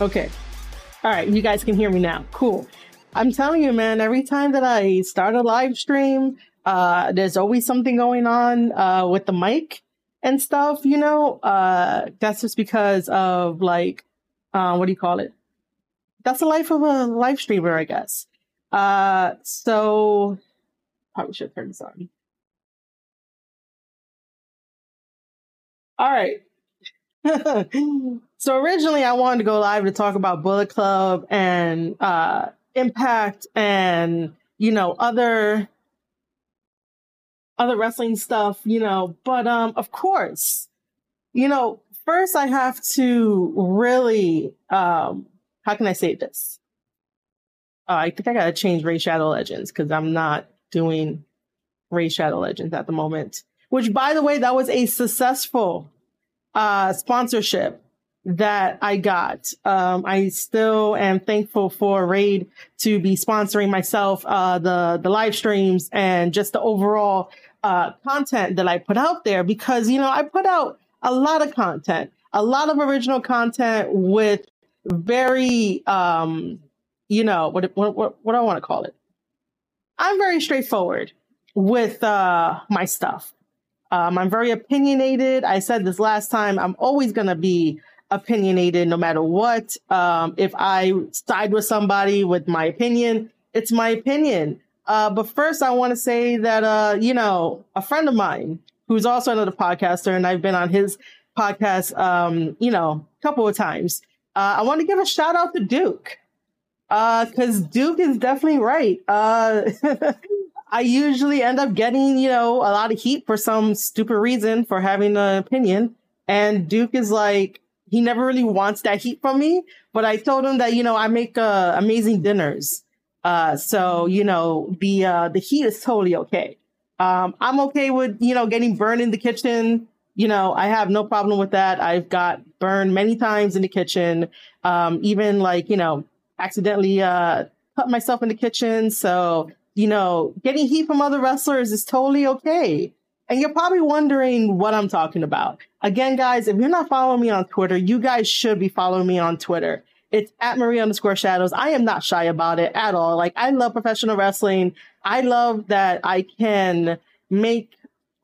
Okay. All right, you guys can hear me now. Cool. I'm telling you, man, every time that I start a live stream, uh, there's always something going on uh, with the mic and stuff, you know. Uh, that's just because of like, uh, what do you call it? That's the life of a live streamer, I guess. Uh, so probably should turn this on. All right. so originally I wanted to go live to talk about Bullet Club and uh Impact and you know other other wrestling stuff, you know, but um of course, you know, first I have to really um how can I say this? Uh, I think I gotta change Raid Shadow Legends because I'm not doing Raid Shadow Legends at the moment. Which by the way, that was a successful uh, sponsorship that I got. Um, I still am thankful for Raid to be sponsoring myself, uh, the, the live streams and just the overall, uh, content that I put out there because, you know, I put out a lot of content, a lot of original content with very, um, you know, what, what, what, do I want to call it? I'm very straightforward with, uh, my stuff. Um, I'm very opinionated. I said this last time. I'm always going to be opinionated no matter what. Um, if I side with somebody with my opinion, it's my opinion. Uh, but first, I want to say that, uh, you know, a friend of mine who's also another podcaster, and I've been on his podcast, um, you know, a couple of times. Uh, I want to give a shout out to Duke because uh, Duke is definitely right. I usually end up getting, you know, a lot of heat for some stupid reason for having an opinion. And Duke is like, he never really wants that heat from me. But I told him that, you know, I make uh, amazing dinners. Uh, so, you know, the, uh, the heat is totally okay. Um, I'm okay with, you know, getting burned in the kitchen. You know, I have no problem with that. I've got burned many times in the kitchen. Um, even like, you know, accidentally, uh, cut myself in the kitchen. So, you know, getting heat from other wrestlers is totally okay. And you're probably wondering what I'm talking about. Again, guys, if you're not following me on Twitter, you guys should be following me on Twitter. It's at Maria underscore shadows. I am not shy about it at all. Like, I love professional wrestling. I love that I can make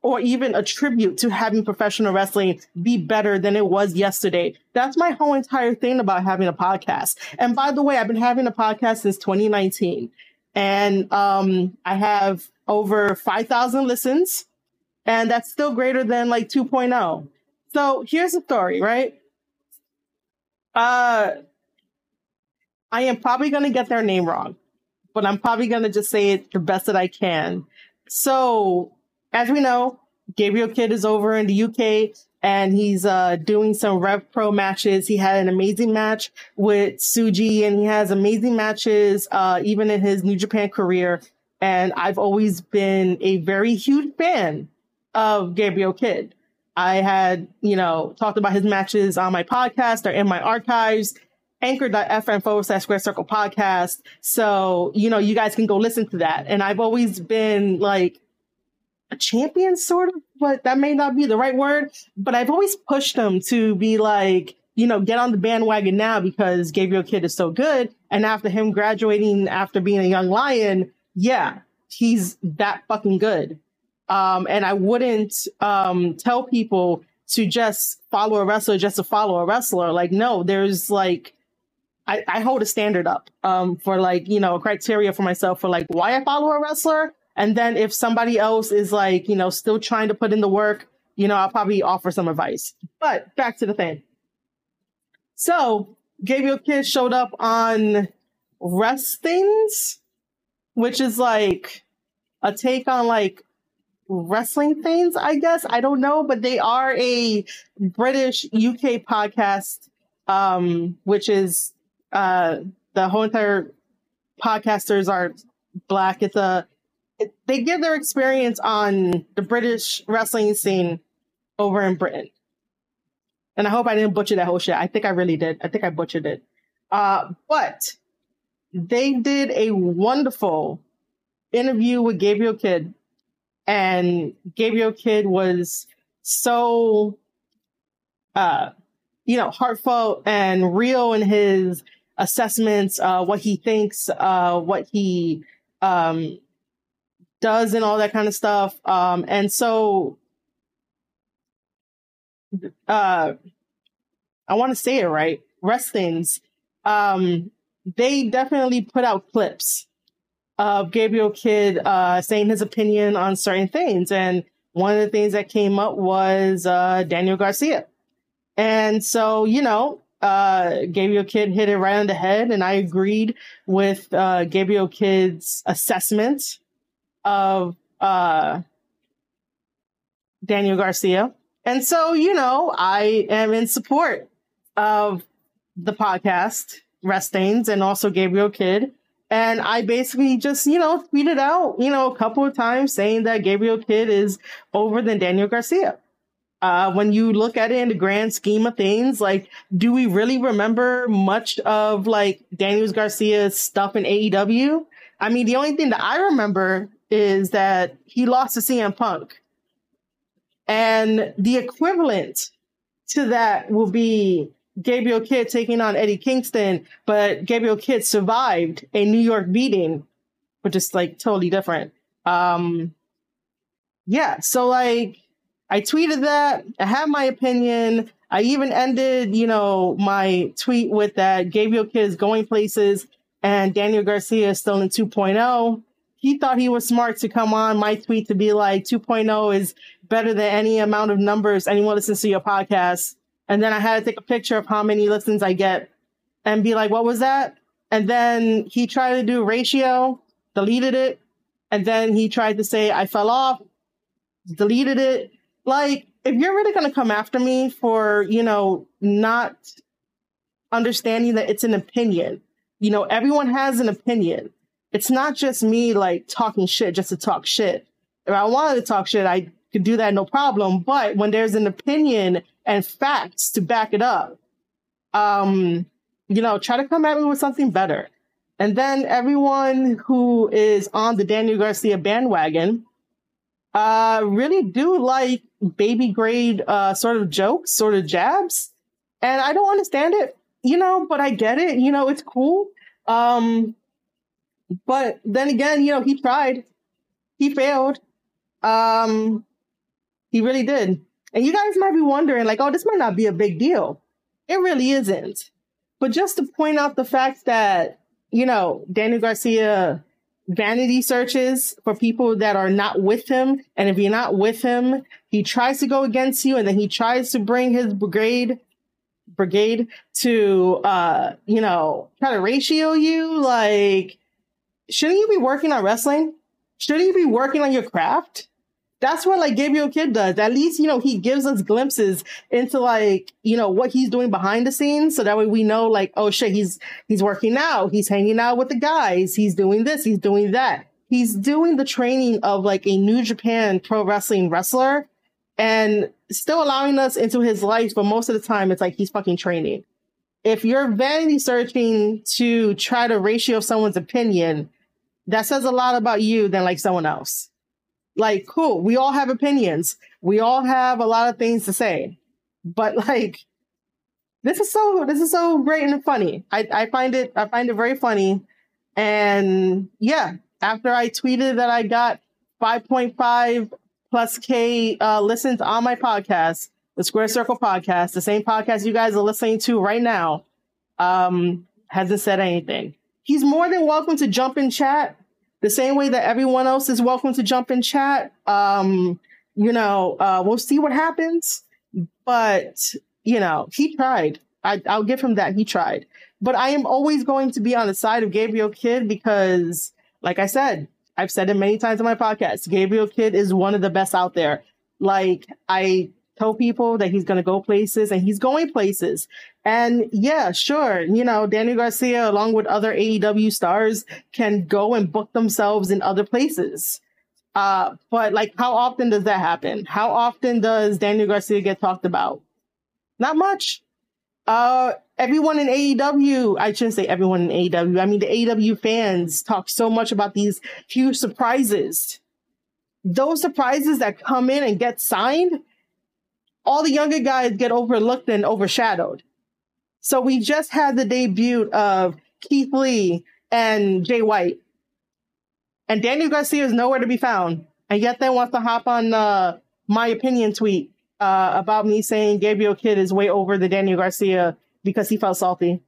or even attribute to having professional wrestling be better than it was yesterday. That's my whole entire thing about having a podcast. And by the way, I've been having a podcast since 2019 and um, I have over 5,000 listens, and that's still greater than like 2.0. So here's the story, right? Uh, I am probably going to get their name wrong, but I'm probably going to just say it the best that I can. So, as we know, Gabriel Kidd is over in the UK and he's uh, doing some Rev Pro matches. He had an amazing match with Suji, and he has amazing matches uh, even in his New Japan career. And I've always been a very huge fan of Gabriel Kidd. I had, you know, talked about his matches on my podcast. They're in my archives, anchor.fm forward slash square circle podcast. So, you know, you guys can go listen to that. And I've always been like a champion, sort of, but that may not be the right word. But I've always pushed them to be like, you know, get on the bandwagon now because Gabriel Kidd is so good. And after him graduating after being a young lion, yeah, he's that fucking good. Um, and I wouldn't um, tell people to just follow a wrestler just to follow a wrestler. Like, no, there's like, I, I hold a standard up um, for like, you know, criteria for myself for like why I follow a wrestler and then if somebody else is like, you know, still trying to put in the work, you know, I'll probably offer some advice. But back to the thing. So Gabriel Kidd showed up on Wresthings, which is like a take on like wrestling things, I guess. I don't know, but they are a British UK podcast, um, which is uh the whole entire podcasters are black. It's a they give their experience on the British wrestling scene over in Britain. And I hope I didn't butcher that whole shit. I think I really did. I think I butchered it. Uh, but they did a wonderful interview with Gabriel Kidd. And Gabriel Kidd was so uh, you know, heartfelt and real in his assessments, uh, what he thinks, uh, what he um, does, and all that kind of stuff. Um, and so, uh, I want to say it right. Rest Um, they definitely put out clips of Gabriel Kidd uh, saying his opinion on certain things, and one of the things that came up was uh, Daniel Garcia. And so, you know, uh, Gabriel Kidd hit it right on the head, and I agreed with uh, Gabriel Kidd's assessment of uh, Daniel Garcia. And so, you know, I am in support of the podcast, Restains, and also Gabriel Kidd. And I basically just, you know, tweeted out, you know, a couple of times saying that Gabriel Kidd is over than Daniel Garcia. Uh, when you look at it in the grand scheme of things, like, do we really remember much of like Daniel Garcia's stuff in AEW? I mean, the only thing that I remember is that he lost to CM Punk. And the equivalent to that will be Gabriel Kidd taking on Eddie Kingston, but Gabriel Kidd survived a New York beating, which is like totally different. Um, yeah, so like I tweeted that. I have my opinion. I even ended, you know, my tweet with that Gabriel Kidd is going places and Daniel Garcia is still in 2.0. He thought he was smart to come on my tweet to be like 2.0 is better than any amount of numbers anyone listens to your podcast. And then I had to take a picture of how many listens I get and be like, what was that? And then he tried to do ratio, deleted it. And then he tried to say I fell off, deleted it. Like, if you're really going to come after me for, you know, not understanding that it's an opinion, you know, everyone has an opinion. It's not just me like talking shit just to talk shit. If I wanted to talk shit, I could do that no problem. But when there's an opinion and facts to back it up. Um, you know, try to come at me with something better. And then everyone who is on the Daniel Garcia bandwagon, uh, really do like baby grade, uh, sort of jokes, sort of jabs. And I don't understand it, you know, but I get it. You know, it's cool. Um, but then again, you know, he tried, he failed. Um, he really did. And you guys might be wondering, like, oh, this might not be a big deal. It really isn't. But just to point out the fact that, you know, Daniel Garcia vanity searches for people that are not with him. And if you're not with him, he tries to go against you and then he tries to bring his brigade brigade to uh, you know, try to ratio you. Like, shouldn't you be working on wrestling? Shouldn't you be working on your craft? that's what like Gabriel Kidd does. At least, you know, he gives us glimpses into like, you know, what he's doing behind the scenes. So that way we know like, oh shit, he's, he's working out. He's hanging out with the guys. He's doing this. He's doing that. He's doing the training of like a New Japan pro wrestling wrestler and still allowing us into his life. But most of the time it's like he's fucking training. If you're vanity searching to try to ratio someone's opinion, that says a lot about you than like someone else. Like, cool. We all have opinions. We all have a lot of things to say. But like, this is so this is so great and funny. I, I find it I find it very funny. And yeah, after I tweeted that I got 5.5 plus K uh, listens on my podcast, the Square Circle podcast, the same podcast you guys are listening to right now, um, hasn't said anything. He's more than welcome to jump in chat the same way that everyone else is welcome to jump in chat. Um, you know, uh, we'll see what happens. But, you know, he tried. I, I'll give him that. He tried. But I am always going to be on the side of Gabriel Kidd because, like I said, I've said it many times on my podcast. Gabriel Kidd is one of the best out there. Like I tell people that he's going to go places and he's going places. And yeah, sure. You know, Daniel Garcia, along with other AEW stars, can go and book themselves in other places. Uh, but like, how often does that happen? How often does Daniel Garcia get talked about? Not much. Uh, everyone in AEW, I shouldn't say everyone in AEW. I mean, the AEW fans talk so much about these huge surprises. Those surprises that come in and get signed all the younger guys get overlooked and overshadowed. So we just had the debut of Keith Lee and Jay White. And Daniel Garcia is nowhere to be found. And yet they want to hop on uh, my opinion tweet uh, about me saying Gabriel Kidd is way over the Daniel Garcia because he felt salty.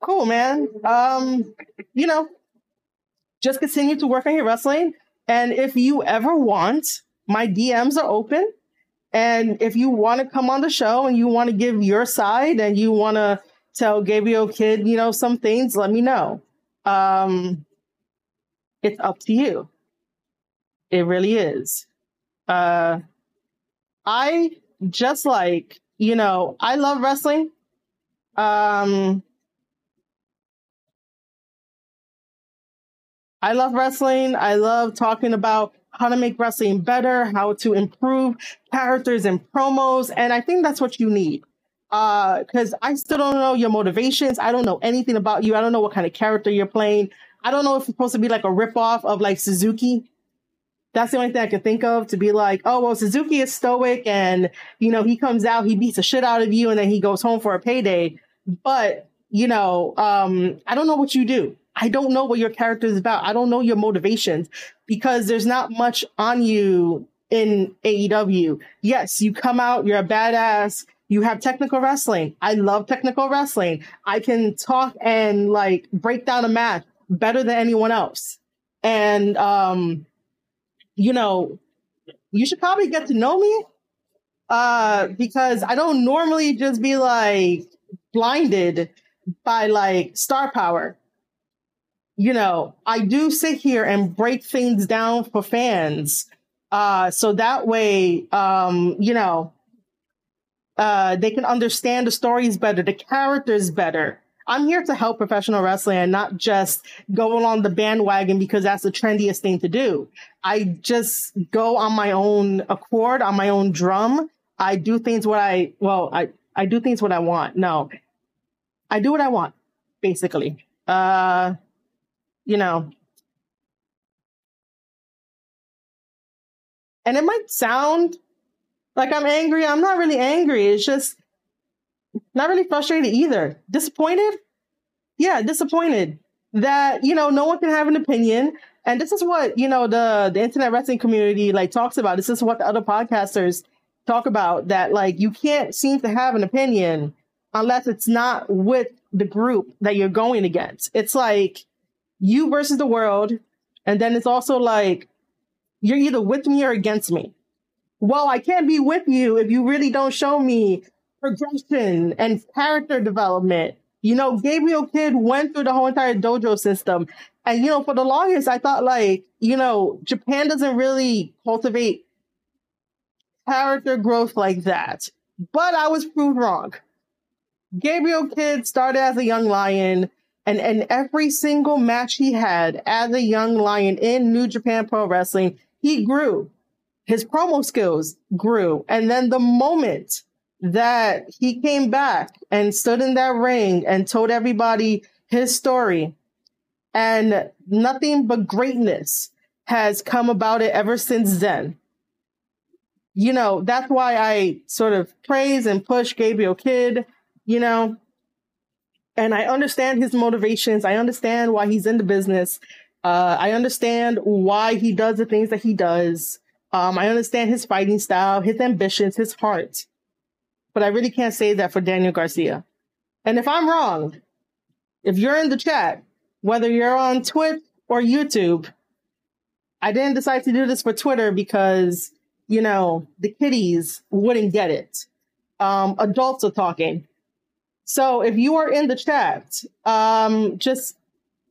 Cool, man. Um, you know, just continue to work on your wrestling. And if you ever want, my DMs are open. And if you want to come on the show and you want to give your side and you want to tell Gabriel Kidd, you know, some things, let me know. Um, it's up to you. It really is. Uh, I just like, you know, I love wrestling. Um, I love wrestling. I love talking about how to make wrestling better, how to improve characters and promos. And I think that's what you need. Uh, cause I still don't know your motivations. I don't know anything about you. I don't know what kind of character you're playing. I don't know if it's supposed to be like a ripoff of like Suzuki. That's the only thing I can think of to be like, oh, well, Suzuki is stoic and, you know, he comes out, he beats the shit out of you and then he goes home for a payday. But, you know, um, I don't know what you do. I don't know what your character is about. I don't know your motivations because there's not much on you in AEW. Yes, you come out, you're a badass, you have technical wrestling. I love technical wrestling. I can talk and like break down a match better than anyone else. And um, you know, you should probably get to know me. Uh, because I don't normally just be like blinded by like star power. You know, I do sit here and break things down for fans. Uh, so that way, um, you know, uh, they can understand the stories better, the characters better. I'm here to help professional wrestling and not just go along the bandwagon because that's the trendiest thing to do. I just go on my own accord, on my own drum. I do things what I, well, I, I do things what I want. No, I do what I want, basically. Uh, you know, and it might sound like I'm angry. I'm not really angry. It's just not really frustrated either. Disappointed? Yeah, disappointed that, you know, no one can have an opinion. And this is what, you know, the the internet wrestling community like talks about. This is what the other podcasters talk about that like you can't seem to have an opinion unless it's not with the group that you're going against. It's like you versus the world. And then it's also like you're either with me or against me. Well, I can't be with you if you really don't show me progression and character development. You know, Gabriel Kidd went through the whole entire dojo system. And, you know, for the longest, I thought like, you know, Japan doesn't really cultivate character growth like that. But I was proved wrong. Gabriel Kidd started as a young lion, and, and every single match he had as a young lion in New Japan Pro Wrestling, he grew. His promo skills grew. And then the moment that he came back and stood in that ring and told everybody his story and nothing but greatness has come about it ever since then. You know, that's why I sort of praise and push Gabriel Kidd, you know, and I understand his motivations. I understand why he's in the business. Uh, I understand why he does the things that he does. Um, I understand his fighting style, his ambitions, his heart but I really can't say that for Daniel Garcia. And if I'm wrong, if you're in the chat, whether you're on Twitch or YouTube, I didn't decide to do this for Twitter because, you know, the kiddies wouldn't get it. Um, adults are talking. So if you are in the chat, um, just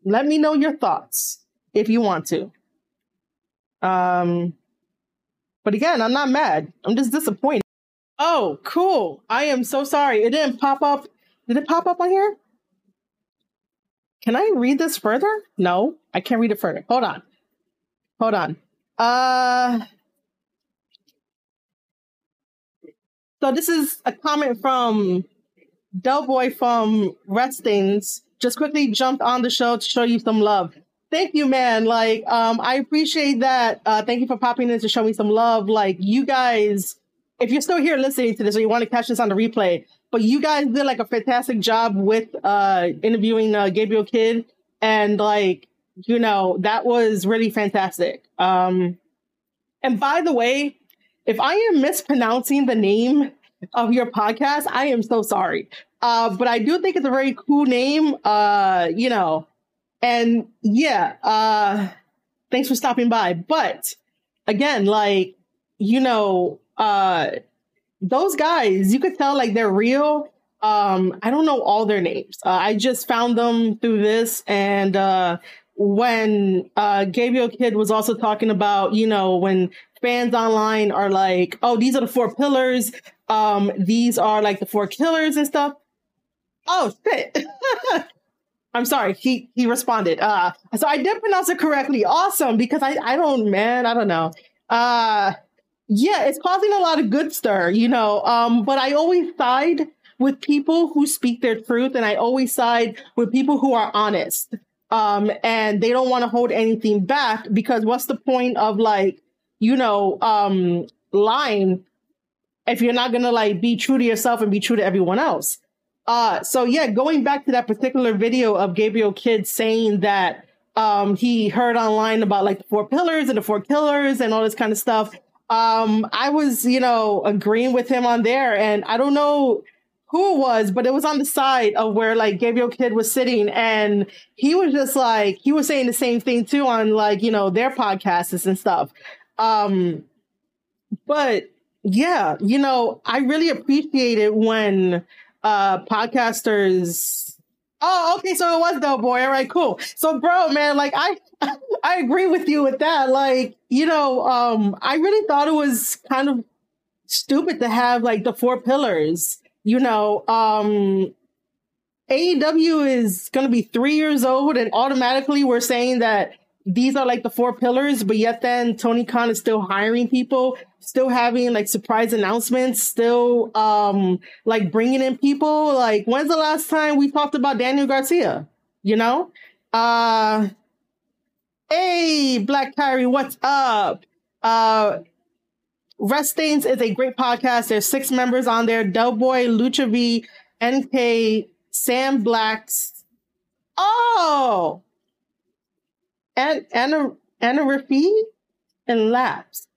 let me know your thoughts if you want to. Um, but again, I'm not mad. I'm just disappointed. Oh, cool. I am so sorry. It didn't pop up. Did it pop up on here? Can I read this further? No, I can't read it further. Hold on. Hold on. Uh so this is a comment from Delboy from Redstings. Just quickly jumped on the show to show you some love. Thank you, man. Like, um, I appreciate that. Uh, thank you for popping in to show me some love. Like, you guys if you're still here listening to this or you want to catch this on the replay, but you guys did like a fantastic job with uh interviewing uh, Gabriel Kidd and like you know that was really fantastic. Um and by the way, if I am mispronouncing the name of your podcast, I am so sorry. Uh but I do think it's a very cool name. Uh you know, and yeah, uh thanks for stopping by. But again, like you know, uh those guys, you could tell like they're real. Um, I don't know all their names. Uh, I just found them through this. And uh, when uh, Gabriel Kidd was also talking about, you know, when fans online are like, oh, these are the four pillars. Um, these are like the four killers and stuff. Oh, shit. I'm sorry. He he responded. Uh, so I did pronounce it correctly. Awesome, because I I don't man I don't know. Uh, yeah, it's causing a lot of good stir, you know. Um, but I always side with people who speak their truth, and I always side with people who are honest. Um, and they don't want to hold anything back because what's the point of like, you know, um, lying if you're not gonna like be true to yourself and be true to everyone else? Uh, so yeah, going back to that particular video of Gabriel Kidd saying that um, he heard online about like the four pillars and the four killers and all this kind of stuff um, I was, you know, agreeing with him on there, and I don't know who it was, but it was on the side of where like Gabriel Kidd was sitting, and he was just like he was saying the same thing too on like you know their podcasts and stuff. Um, but yeah, you know, I really appreciate it when uh podcasters Oh, okay. So it was Doughboy. All right, cool. So, bro, man, like I, I agree with you with that. Like, you know, um, I really thought it was kind of stupid to have like the four pillars. You know, um, AEW is going to be three years old, and automatically we're saying that these are like the four pillars, but yet then Tony Khan is still hiring people, still having like surprise announcements, still um like bringing in people. Like when's the last time we talked about Daniel Garcia? You know? Uh Hey, Black Kyrie, what's up? Uh Rest Stains is a great podcast. There's six members on there. Doughboy, Lucha V, NK, Sam Blacks. Oh, and Anna Rafi and Labs.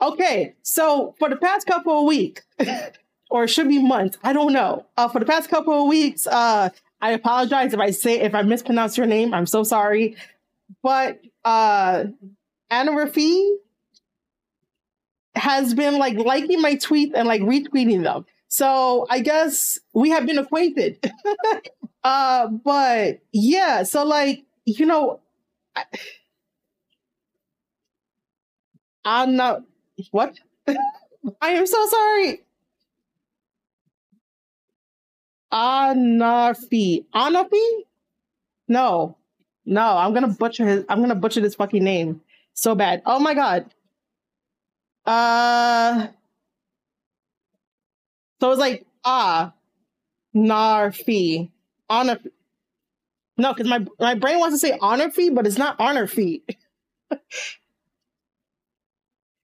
Okay, so for the past couple of weeks, or it should be months, I don't know. Uh, for the past couple of weeks, uh, I apologize if I say if I mispronounce your name. I'm so sorry, but uh, Anna Rafi has been like liking my tweets and like retweeting them. So I guess we have been acquainted. uh, but yeah, so like you know, I, I'm not. What? I am so sorry. Anafi. Anafi? No. No, I'm gonna butcher his I'm gonna butcher this fucking name so bad. Oh my god. Uh so it's like ah Narfi. Anafi. No, because my my brain wants to say honor fee, but it's not honor fee.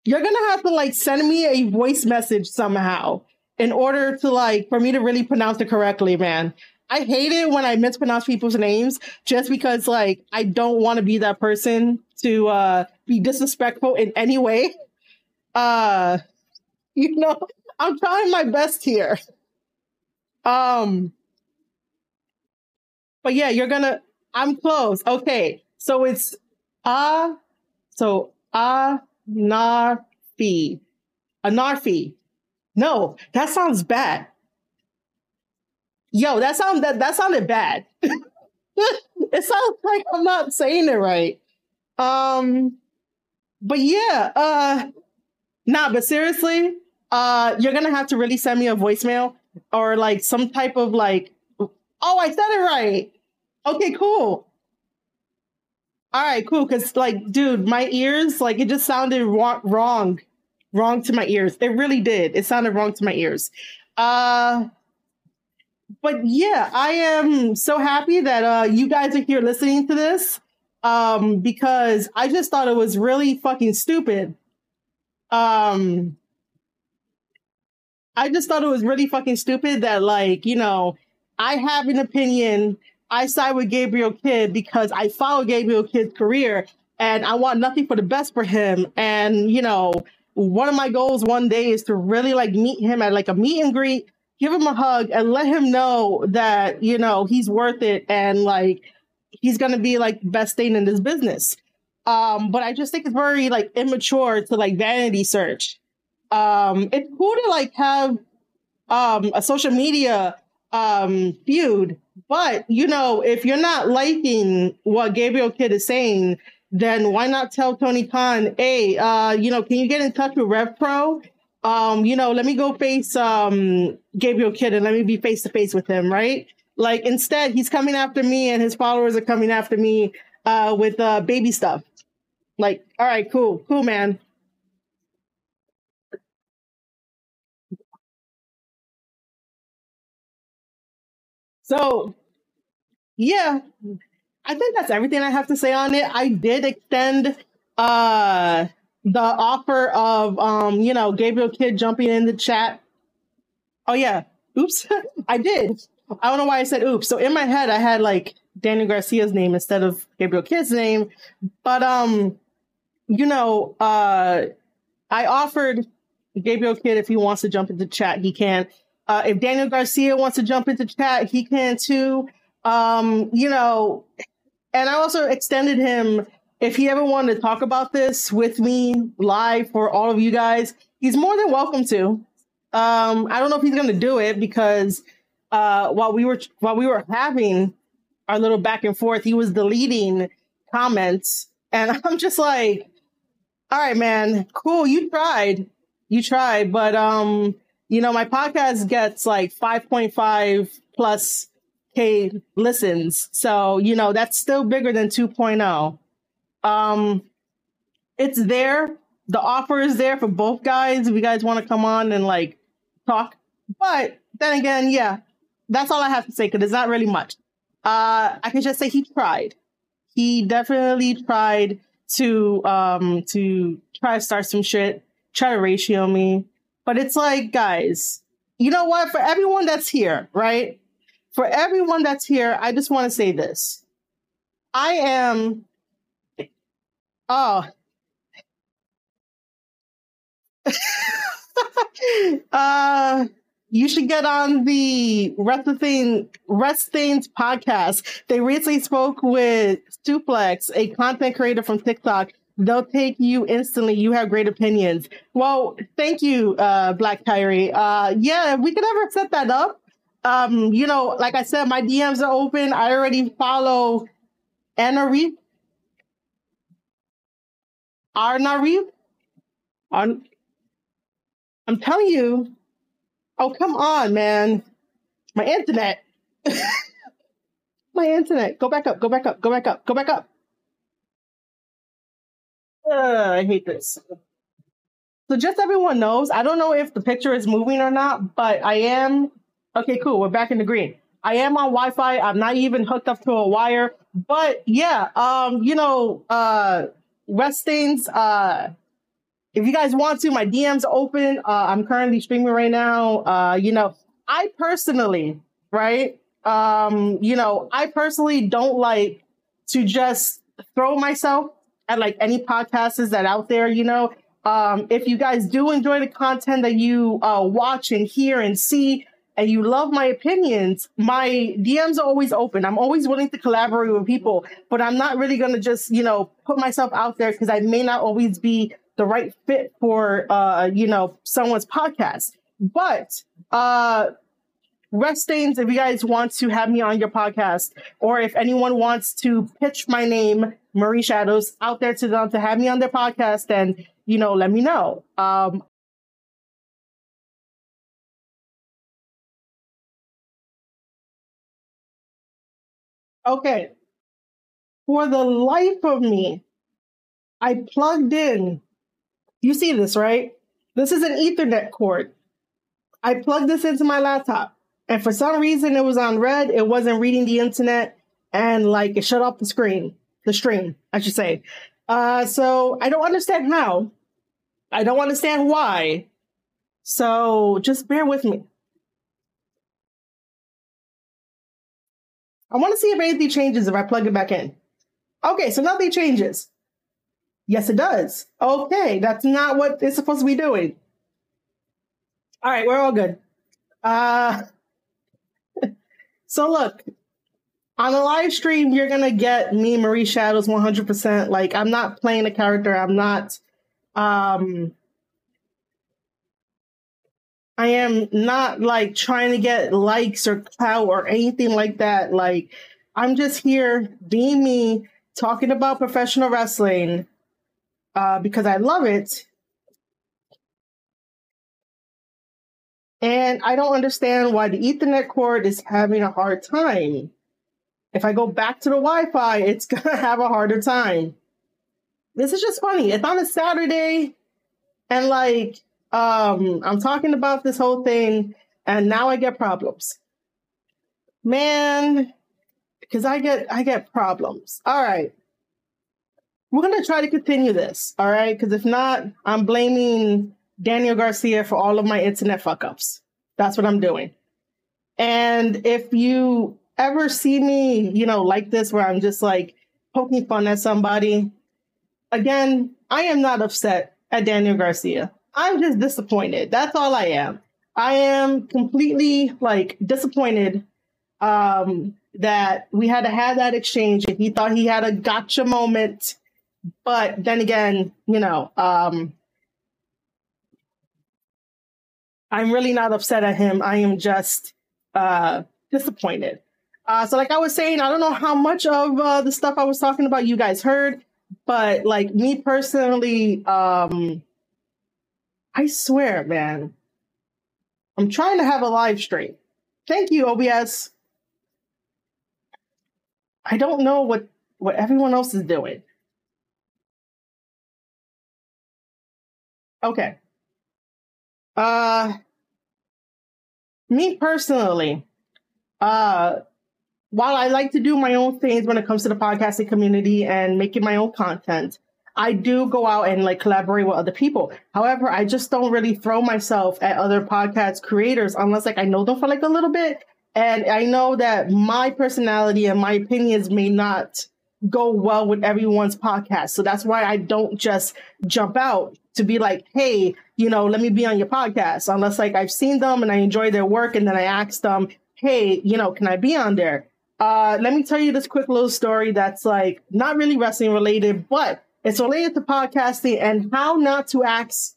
You're gonna have to like send me a voice message somehow in order to like for me to really pronounce it correctly, man. I hate it when I mispronounce people's names just because like I don't want to be that person to uh be disrespectful in any way. Uh you know, I'm trying my best here. Um but yeah, you're gonna. I'm close. Okay, so it's ah. So Anarfi. Anarfi. No, that sounds bad. Yo, that sound that that sounded bad. it sounds like I'm not saying it right. Um, but yeah, uh, nah, but seriously, uh, you're gonna have to really send me a voicemail or like some type of like, oh, I said it right. Okay, cool. All right, cool. Cause like, dude, my ears, like, it just sounded wrong, wrong, wrong to my ears. It really did. It sounded wrong to my ears. Uh, but yeah, I am so happy that uh you guys are here listening to this. Um, because I just thought it was really fucking stupid. Um, I just thought it was really fucking stupid that, like, you know, I have an opinion. I side with Gabriel Kidd because I follow Gabriel Kidd's career and I want nothing for the best for him. And, you know, one of my goals one day is to really like meet him at like a meet and greet, give him a hug and let him know that, you know, he's worth it and like he's gonna be like best thing in this business. Um, but I just think it's very like immature to like vanity search. Um, it's cool to like have um a social media um feud, but you know, if you're not liking what Gabriel Kidd is saying, then why not tell Tony Khan, hey, uh, you know, can you get in touch with Rev Pro? Um, you know, let me go face um Gabriel Kidd and let me be face to face with him, right? Like instead, he's coming after me and his followers are coming after me uh with uh baby stuff. Like, all right, cool, cool, man. So yeah, I think that's everything I have to say on it. I did extend uh the offer of um, you know, Gabriel Kidd jumping in the chat. Oh yeah. Oops. I did. I don't know why I said oops. So in my head I had like Daniel Garcia's name instead of Gabriel Kidd's name. But um, you know, uh I offered Gabriel Kidd if he wants to jump into chat, he can. Uh, if Daniel Garcia wants to jump into chat, he can too. Um, you know, and I also extended him if he ever wanted to talk about this with me live for all of you guys, he's more than welcome to. Um, I don't know if he's going to do it because uh, while we were while we were having our little back and forth, he was deleting comments, and I'm just like, "All right, man, cool, you tried, you tried, but um, you know, my podcast gets like 5.5 plus K listens. So, you know, that's still bigger than 2.0. Um, it's there. The offer is there for both guys. If you guys want to come on and like talk. But then again, yeah, that's all I have to say because it's not really much. Uh, I can just say he tried. He definitely tried to um to try to start some shit, try to ratio me. But it's like, guys, you know what? For everyone that's here, right? for everyone that's here, I just want to say this. I am, oh, uh, you should get on the Wrestling Wrestling's podcast. They recently spoke with Suplex, a content creator from TikTok. They'll take you instantly. You have great opinions. Well, thank you, uh, Black Kyrie. Uh, yeah, we could ever set that up um, you know, like I said, my DMs are open. I already follow Anna Reeve. Arna Reeve. I'm, I'm telling you. Oh, come on, man. My internet. my internet. Go back up, go back up, go back up, go back up. Uh, I hate this. So just everyone knows, I don't know if the picture is moving or not, but I am Okay, cool. We're back in the green. I am on Wi-Fi. I'm not even hooked up to a wire. But yeah, um, you know, uh Westings, uh if you guys want to, my DM's open. Uh I'm currently streaming right now. Uh, you know, I personally, right? Um, you know, I personally don't like to just throw myself at like any podcasts that out there, you know. Um, if you guys do enjoy the content that you uh watch and hear and see, and you love my opinions, my DMs are always open. I'm always willing to collaborate with people, but I'm not really going to just, you know, put myself out there because I may not always be the right fit for, uh, you know, someone's podcast. But, uh, Rest Stains, if you guys want to have me on your podcast, or if anyone wants to pitch my name, Marie Shadows, out there to them to have me on their podcast, then, you know, let me know. Um, Okay. For the life of me, I plugged in. You see this, right? This is an Ethernet cord. I plugged this into my laptop, and for some reason, it was on red. It wasn't reading the internet, and like it shut off the screen, the stream, I should say. Uh, so I don't understand how. I don't understand why. So just bear with me. I want to see if anything changes if I plug it back in. Okay, so nothing changes. Yes, it does. Okay, that's not what it's supposed to be doing. All right, we're all good. Uh, so look, on the live stream, you're gonna get me, Marie Shadows, 100%. Like, I'm not playing a character. I'm not. Um, I am not like trying to get likes or clout or anything like that. Like, I'm just here being me, talking about professional wrestling uh, because I love it. And I don't understand why the Ethernet cord is having a hard time. If I go back to the Wi Fi, it's going to have a harder time. This is just funny. It's on a Saturday, and like, um, I'm talking about this whole thing, and now I get problems. Man, because I get I get problems. All right. We're gonna try to continue this, all right? Because if not, I'm blaming Daniel Garcia for all of my internet fuck ups. That's what I'm doing. And if you ever see me, you know, like this, where I'm just like poking fun at somebody, again, I am not upset at Daniel Garcia. I'm just disappointed. That's all I am. I am completely like disappointed um, that we had to have that exchange and he thought he had a gotcha moment. But then again, you know, um, I'm really not upset at him. I am just uh, disappointed. Uh, so, like I was saying, I don't know how much of uh, the stuff I was talking about you guys heard, but like me personally, um, I swear, man, I'm trying to have a live stream. Thank you, OBS. I don't know what what everyone else is doing. Okay. Uh, me personally, uh, while I like to do my own things when it comes to the podcasting community and making my own content, I do go out and like collaborate with other people. However, I just don't really throw myself at other podcast creators unless like I know them for like a little bit. And I know that my personality and my opinions may not go well with everyone's podcast. So that's why I don't just jump out to be like, hey, you know, let me be on your podcast. Unless like I've seen them and I enjoy their work and then I ask them, hey, you know, can I be on there? Uh, let me tell you this quick little story that's like not really wrestling related, but it's related to podcasting and how not to ask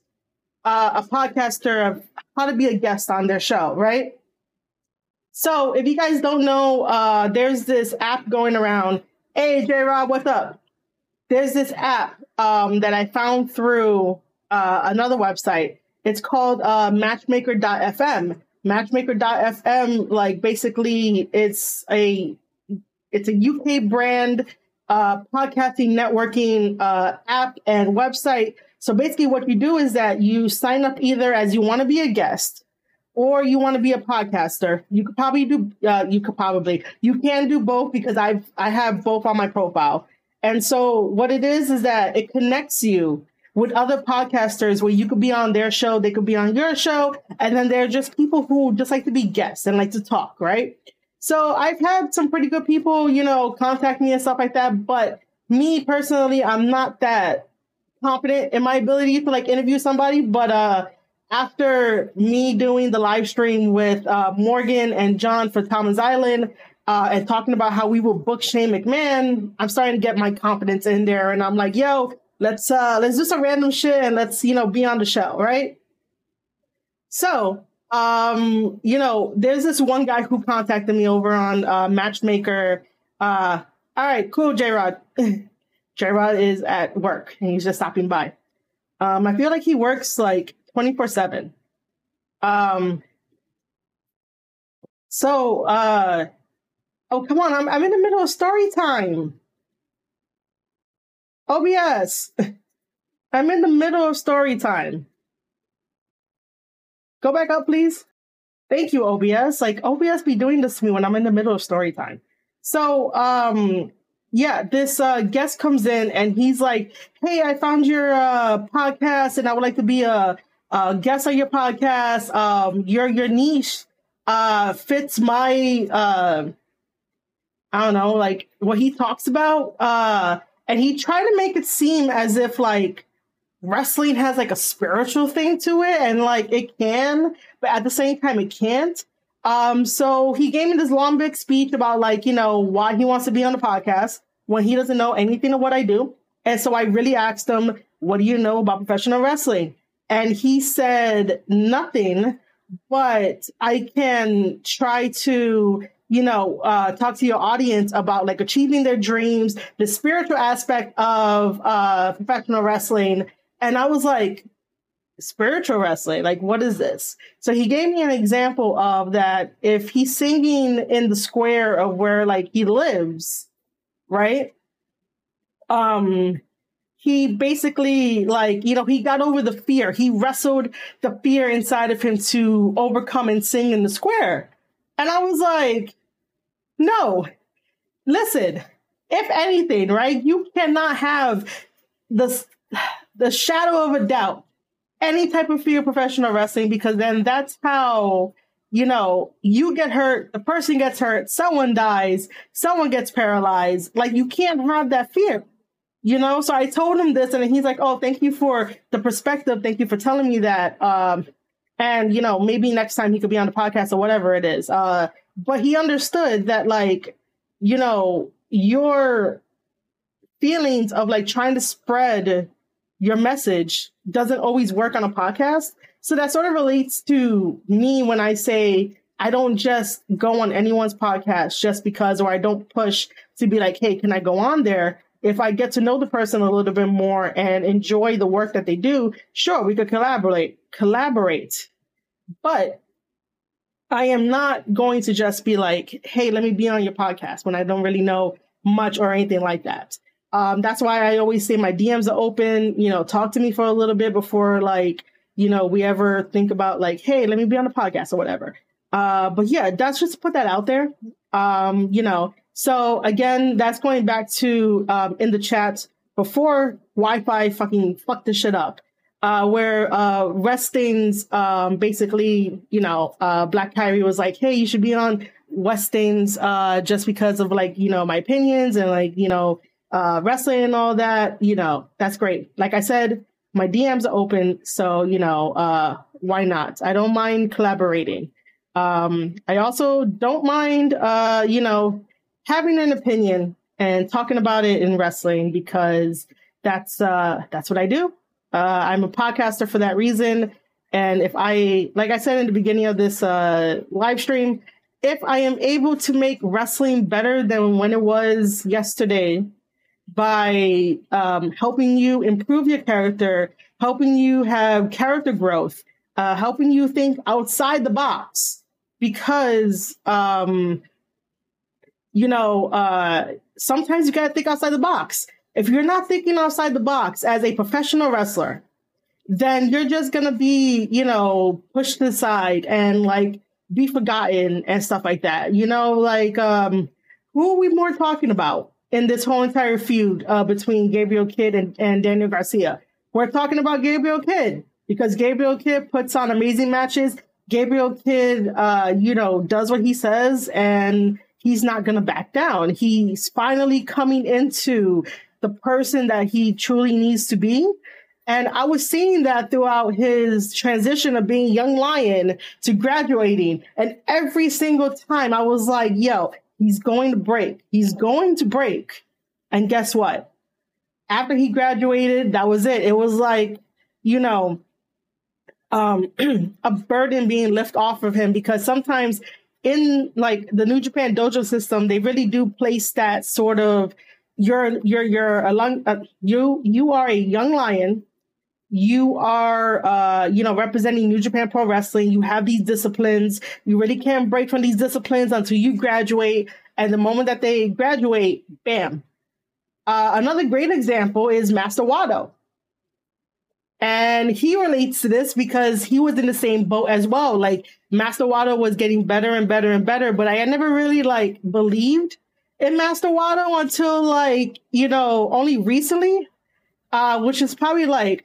uh, a podcaster how to be a guest on their show, right? So if you guys don't know, uh, there's this app going around. Hey, J Rob, what's up? There's this app um, that I found through uh, another website. It's called uh, Matchmaker.fm. Matchmaker.fm, like basically, it's a it's a UK brand uh, podcasting networking uh, app and website. So basically, what you do is that you sign up either as you want to be a guest or you want to be a podcaster. You could probably do. Uh, you could probably you can do both because I've I have both on my profile. And so what it is is that it connects you with other podcasters where you could be on their show, they could be on your show, and then they're just people who just like to be guests and like to talk, right? So I've had some pretty good people, you know, contact me and stuff like that. But me personally, I'm not that confident in my ability to like interview somebody. But uh after me doing the live stream with uh, Morgan and John for Thomas Island, uh, and talking about how we will book Shane McMahon, I'm starting to get my confidence in there, and I'm like, yo, let's uh let's do some random shit and let's you know be on the show, right? So um, you know, there's this one guy who contacted me over on uh, Matchmaker. Uh, all right, cool, J Rod. J Rod is at work and he's just stopping by. Um, I feel like he works like 24 7. Um, so, uh, oh, come on, I'm, I'm in the middle of story time. OBS. I'm in the middle of story time. Go back up, please. Thank you, OBS. Like OBS be doing this to me when I'm in the middle of story time. So, um, yeah, this uh, guest comes in and he's like, "Hey, I found your uh, podcast and I would like to be a uh, guest on your podcast. Um, your your niche uh, fits my uh, I don't know, like what he talks about. Uh, and he tried to make it seem as if like wrestling has like a spiritual thing to it, and like it can, but at the same time it can't. Um, so he gave me this long big speech about like, you know, why he wants to be on the podcast when he doesn't know anything of what I do. And so I really asked him, what do you know about professional wrestling? And he said nothing, but I can try to, you know, uh, talk to your audience about like achieving their dreams, the spiritual aspect of uh, professional wrestling. And I was like, spiritual wrestling, like what is this? So he gave me an example of that if he's singing in the square of where like he lives, right? Um, he basically like you know he got over the fear he wrestled the fear inside of him to overcome and sing in the square and i was like no. Listen if anything right you cannot have the the shadow of a doubt any type of fear of professional wrestling because then that's how you know you get hurt the person gets hurt someone dies someone gets paralyzed. Like you can't have that fear you know? So i told him this and he's like oh thank you for the perspective. Thank you for telling me that um and you know maybe next time he could be on the podcast or whatever it is. Uh but he understood that like you know your feelings of like trying to spread your message doesn't always work on a podcast so that sort of relates to me when i say I don't just go on anyone's podcast just because, or I don't push to be like, hey, can I go on there? if I get to know the person a little bit more and enjoy the work that they do, sure, we could collaborate, collaborate. But I am not going to just be like, hey, let me be on your podcast when I don't really know much or anything like that. Um, that's why I always say my DMs are open. You know, talk to me for a little bit before like, you know, we ever think about like, hey, let me be on the podcast or whatever. Uh, but yeah, that's just put that out there. Um, you know, so again, that's going back to um, in the chat before Wi-Fi fucking fucked this shit up. Uh, where uh, Westing's um, basically, you know, uh, Black Kyrie was like, "Hey, you should be on Westing's uh, just because of like, you know, my opinions and like, you know, uh, wrestling and all that. You know, that's great. Like I said, my DMs are open, so you know, uh, why not? I don't mind collaborating. Um, I also don't mind, uh, you know, having an opinion and talking about it in wrestling because that's uh that's what I do. Uh, I'm a podcaster for that reason. And if I, like I said in the beginning of this uh, live stream, if I am able to make wrestling better than when it was yesterday by um, helping you improve your character, helping you have character growth, uh, helping you think outside the box, because um, you know, uh, sometimes you got to think outside the box. If you're not thinking outside the box as a professional wrestler, then you're just to be, you know, pushed aside and like be forgotten and stuff like that. You know, like, um, who are we more talking about in this whole entire feud uh, between Gabriel Kidd and, and Daniel Garcia? We're talking about Gabriel Kidd because Gabriel Kidd puts on amazing matches. Gabriel Kidd, uh, you know, does what he says and he's not going to back down. He's finally coming into the person that he truly needs to be. And I was seeing that throughout his transition of being young lion to graduating. And every single time I was like, yo, he's going to break. He's going to break. And guess what? After he graduated, that was it. It was like, you know, um, a burden being lifted off of him because sometimes in like the New Japan Dojo system, they really do place that sort of you're you're you're a long, uh, you you are a young lion. You are uh, you know representing New Japan Pro Wrestling. You have these disciplines. You really can't break from these disciplines until you graduate. And the moment that they graduate, bam. Uh, another great example is Master Wato. And he relates to this because he was in the same boat as well. Like Master Wato was getting better and better and better, but I had never really like believed in Master Wato until like, you know, only recently. Uh, which is probably like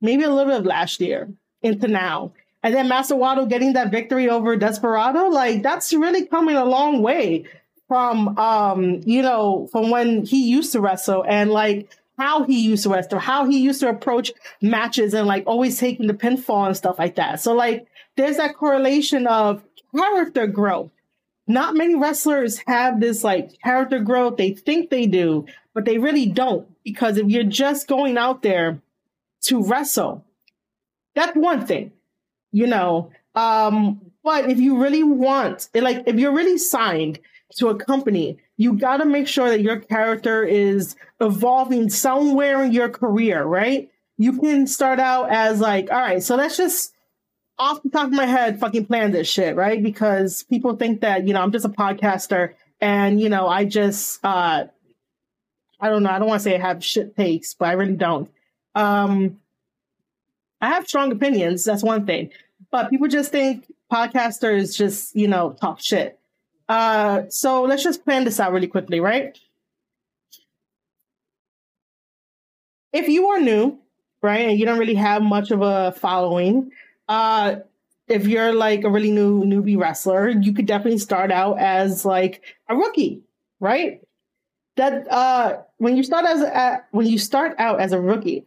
maybe a little bit of last year into now. And then Master Wato getting that victory over Desperado, like that's really coming a long way from um, you know, from when he used to wrestle and like how he used to wrestle, how he used to approach matches and like always taking the pinfall and stuff like that. So like there's that correlation of character growth. Not many wrestlers have this like character growth. They think they do, but they really don't. Because if you're just going out there to wrestle, that's one thing, you know. Um, but if you really want, like, if you're really signed to a company, you got to make sure that your character is evolving somewhere in your career, right? You can start out as like, all right, so let's just off the top of my head fucking plan this shit, right? Because people think that, you know, I'm just a podcaster and, you know, I just uh I don't know, I don't want to say I have shit takes, but I really don't. Um I have strong opinions, that's one thing. But people just think podcasters just, you know, talk shit. Uh, so let's just plan this out really quickly, right? If you are new, right, and you don't really have much of a following, uh, if you're like a really new newbie wrestler, you could definitely start out as like a rookie, right? That uh, when you start as a, when you start out as a rookie,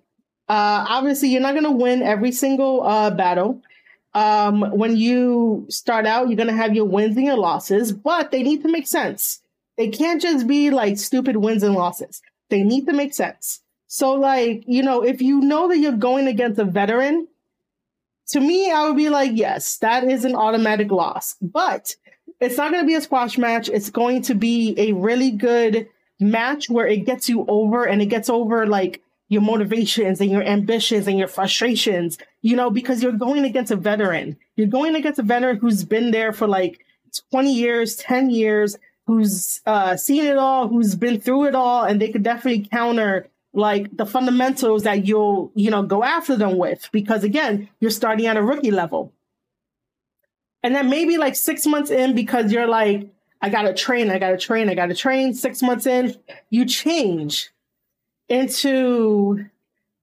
uh, obviously you're not going to win every single uh, battle um, when you start out, you're going to have your wins and your losses, but they need to make sense. They can't just be like stupid wins and losses. They need to make sense. So, like, you know, if you know that you're going against a veteran, to me, I would be like, yes, that is an automatic loss. But it's not going to be a squash match. It's going to be a really good match where it gets you over and it gets over like your motivations and your ambitions and your frustrations, you know, because you're going against a veteran. You're going against a veteran who's been there for like 20 years, 10 years, who's uh, seen it all, who's been through it all, and they could definitely counter like the fundamentals that you'll, you know, go after them with. Because again, you're starting at a rookie level. And then maybe like six months in, because you're like, I gotta train, I gotta train, I gotta train. Six months in, you change into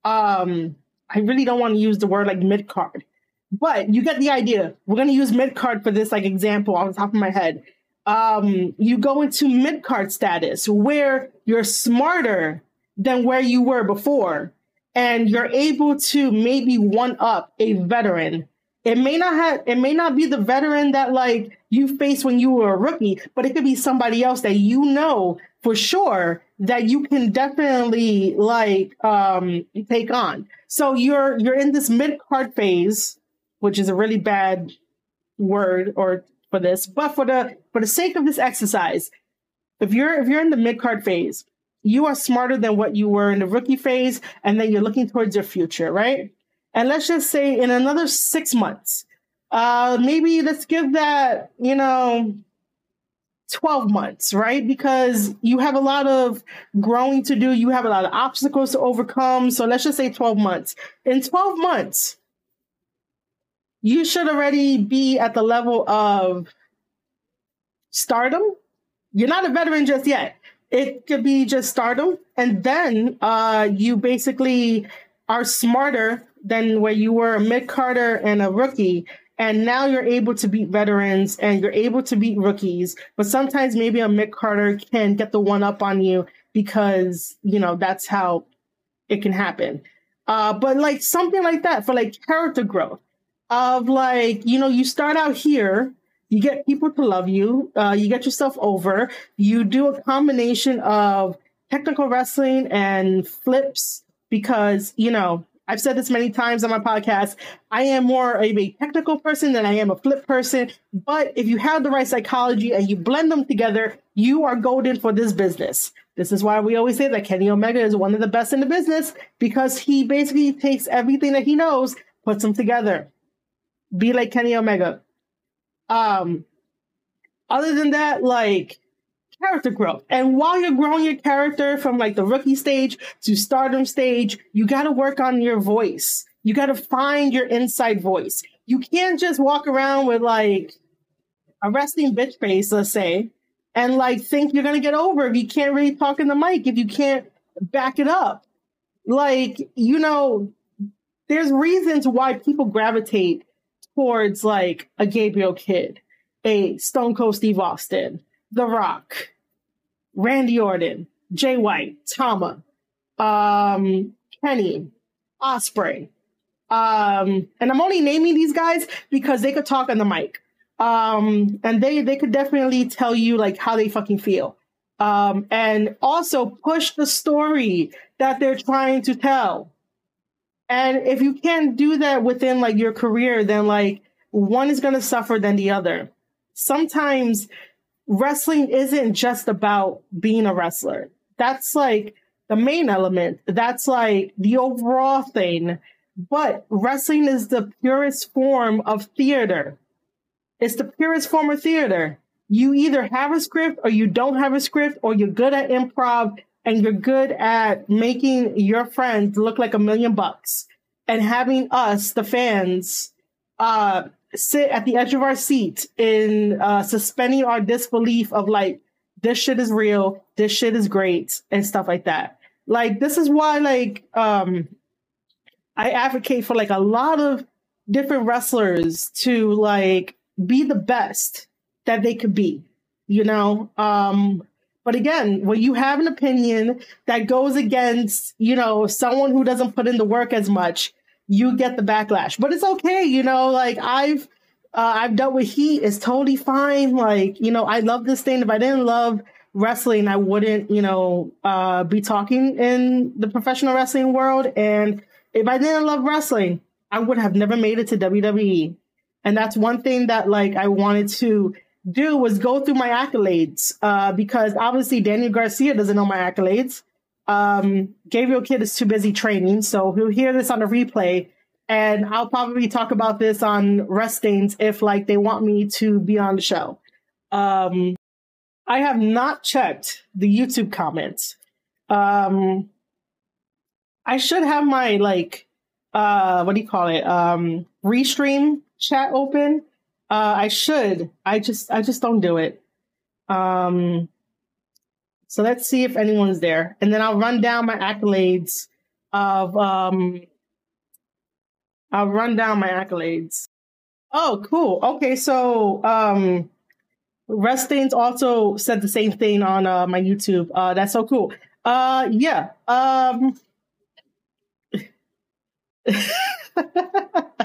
um I really don't want to use the word like mid card, but you get the idea. We're gonna use mid card for this like example on the top of my head. Um, you go into mid card status where you're smarter than where you were before, and you're able to maybe one up a veteran. It may not have it may not be the veteran that like you faced when you were a rookie, but it could be somebody else that you know for sure that you can definitely like um take on. So you're you're in this mid card phase, which is a really bad word or for this, but for the for the sake of this exercise, if you're if you're in the mid card phase, you are smarter than what you were in the rookie phase, and then you're looking towards your future, right? And let's just say in another six months, uh, maybe let's give that, you know, 12 months, right? Because you have a lot of growing to do, you have a lot of obstacles to overcome. So let's just say 12 months. In 12 months, you should already be at the level of stardom. You're not a veteran just yet. It could be just stardom. And then uh, you basically are smarter than where you were a mid carder and a rookie and now you're able to beat veterans and you're able to beat rookies. But sometimes maybe a mid carder can get the one up on you because, you know, that's how it can happen. Uh, but like something like that for like character growth of like, you know, you start out here, you get people to love you, uh, you get yourself over, you do a combination of technical wrestling and flips because, you know, I've said this many times on my podcast. I am more of a technical person than I am a flip person. But if you have the right psychology and you blend them together, you are golden for this business. This is why we always say that Kenny Omega is one of the best in the business because he basically takes everything that he knows, puts them together. Be like Kenny Omega. Um, other than that, like character growth. And while you're growing your character from like the rookie stage to stardom stage, you got to work on your voice. You got to find your inside voice. You can't just walk around with like a resting bitch face, let's say, and like think you're going to get over if you can't really talk in the mic, if you can't back it up. Like, you know, there's reasons why people gravitate towards like a Gabriel Kidd, a Stone Cold Steve Austin, The Rock, Randy Orton, Jay White, Tama, um, Kenny, Ospreay. Um, and I'm only naming these guys because they could talk on the mic. Um, and they they could definitely tell you like how they fucking feel. Um, and also push the story that they're trying to tell. And if you can't do that within like your career, then like one is going to suffer than the other. Sometimes wrestling isn't just about being a wrestler. That's like the main element. That's like the overall thing. But wrestling is the purest form of theater. It's the purest form of theater. You either have a script or you don't have a script, or you're good at improv and you're good at making your friends look like a million bucks and having us, the fans, uh, sit at the edge of our seat in uh, suspending our disbelief of like, this shit is real, this shit is great, and stuff like that. Like, this is why, like, um, I advocate for like a lot of different wrestlers to like be the best that they could be, you know? Um, but again, when you have an opinion that goes against, you know, someone who doesn't put in the work as much, you get the backlash. But it's okay, you know, like I've uh, I've dealt with heat. It's totally fine. Like, you know, I love this thing. If I didn't love wrestling, I wouldn't, you know, uh, be talking in the professional wrestling world. And if I didn't love wrestling, I would have never made it to WWE. And that's one thing that like I wanted to do was go through my accolades uh, because obviously Daniel Garcia doesn't know my accolades. Um, Gabriel Kidd is too busy training, so he'll hear this on a replay, and I'll probably talk about this on Restings if like they want me to be on the show. Um, I have not checked the YouTube comments. Um, I should have my like uh, what do you call it? Um, restream chat open uh, I should. I just I just don't do it. Um, so let's see if anyone's there, and then I'll run down my accolades of um. I'll run down my accolades. Oh, cool. Okay, so um, Restings also said the same thing on uh, my YouTube. Uh, that's so cool. Uh, yeah. Um.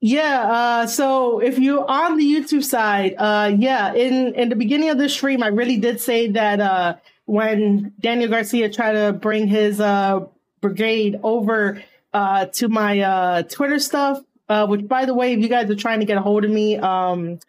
Yeah, uh, so if you're on the YouTube side, uh, yeah, in in the beginning of the stream, I really did say that uh, when Daniel Garcia tried to bring his uh, brigade over uh, to my uh, Twitter stuff, which by the way, if you guys are trying to get a hold of me, um,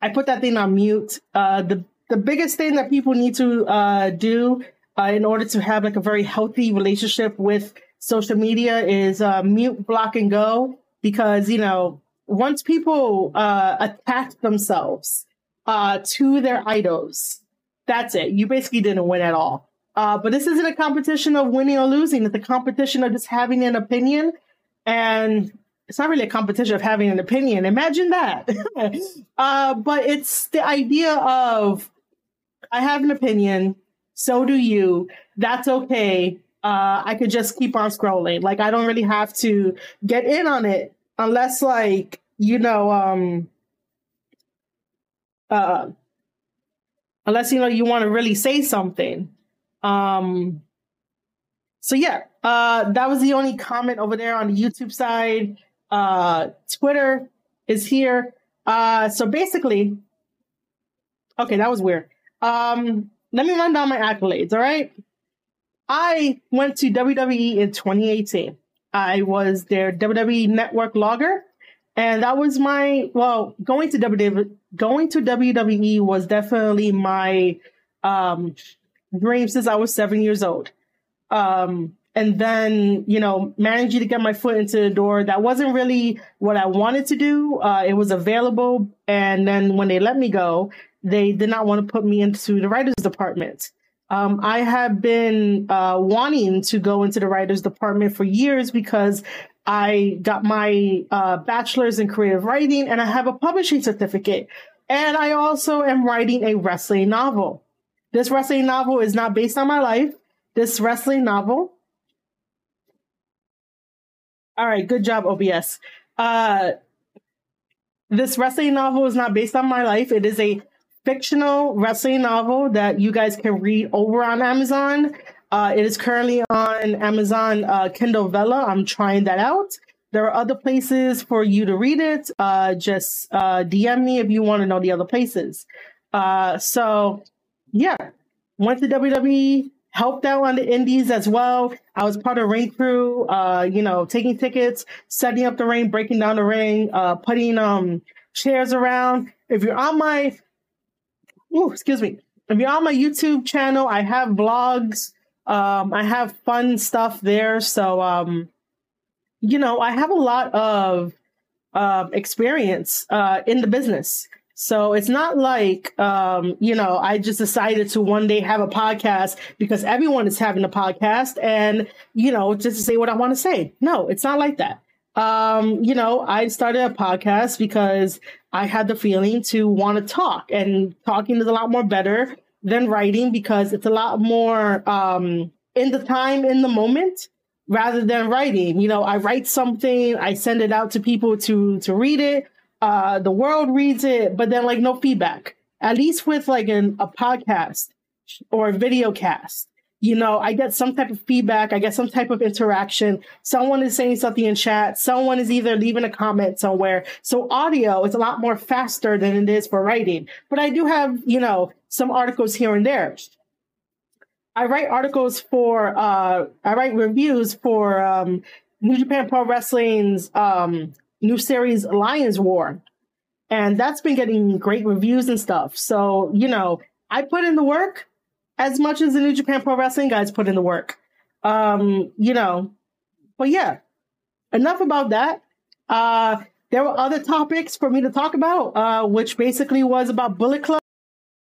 I put that thing on mute. the the biggest thing that people need to do in order to have like a very healthy relationship with social media is mute, block, and go because you know once people uh, attach themselves uh, to their idols, that's it. You basically didn't win at all. Uh, but this isn't a competition of winning or losing. It's a competition of just having an opinion, and it's not really a competition of having an opinion. Imagine that. uh, but it's the idea of I have an opinion, so do you. That's okay uh, I could just keep on scrolling. Like I don't really have to get in on it unless like, you know, um uh unless you know you want to really say something. Um so yeah, uh that was the only comment over there on the YouTube side. Uh Twitter is here. Uh so basically Okay, that was weird. Um let me run down my accolades, all right? I went to WWE in 2018. I was their WWE network logger. And that was my well, going to WWE going to WWE was definitely my um dream since I was seven years old. Um and then, you know, managing to get my foot into the door, that wasn't really what I wanted to do. Uh, it was available. And then when they let me go, they did not want to put me into the writers department. Um, I have been uh, wanting to go into the writers department for years because I got my uh, bachelor's in creative writing and I have a publishing certificate. And I also am writing a wrestling novel. This wrestling novel is not based on my life. This wrestling novel All right, good job, OBS. Uh, this wrestling novel is not based on my life. It is a fictional wrestling novel that you guys can read over on Amazon. Uh, it is currently on Amazon uh, Kindle Vella. I'm trying that out. There are other places for you to read it. Uh, just uh, DM me if you want to know the other places. Uh, so, yeah, went to WWE, helped out on the indies as well. I was part of ring crew, uh, you know, taking tickets, setting up the ring, breaking down the ring, putting um chairs around. If you're on my, ooh, excuse me, if you're on my YouTube channel, I have vlogs. Um, I have fun stuff there. So, um, you know, I have a lot of uh, experience uh, in the business. So it's not like, um, you know, I just decided to one day have a podcast because everyone is having a podcast and, you know, just to say what I want to say. No, it's not like that. Um, you know, I started a podcast because I had the feeling to want to talk and talking is a lot more better than writing because it's a lot more, um, in the time, in the moment rather than writing. You know, I write something, I send it out to people to, to read it uh, the world reads it, but then like no feedback. At least with like an, a podcast or a video cast, you know, I get some type of feedback. I get some type of interaction. Someone is saying something in chat. Someone is either leaving a comment somewhere. So audio is a lot more faster than it is for writing. But I do have, you know, some articles here and there. I write articles for, uh, I write reviews for, um, New Japan Pro Wrestling's, um, new series Lions War. And that's been getting great reviews and stuff. So, you know, I put in the work as much as the New Japan Pro Wrestling guys put in the work. Um, you know, but yeah, enough about that. Uh, there were other topics for me to talk about, uh, which basically was about Bullet Club.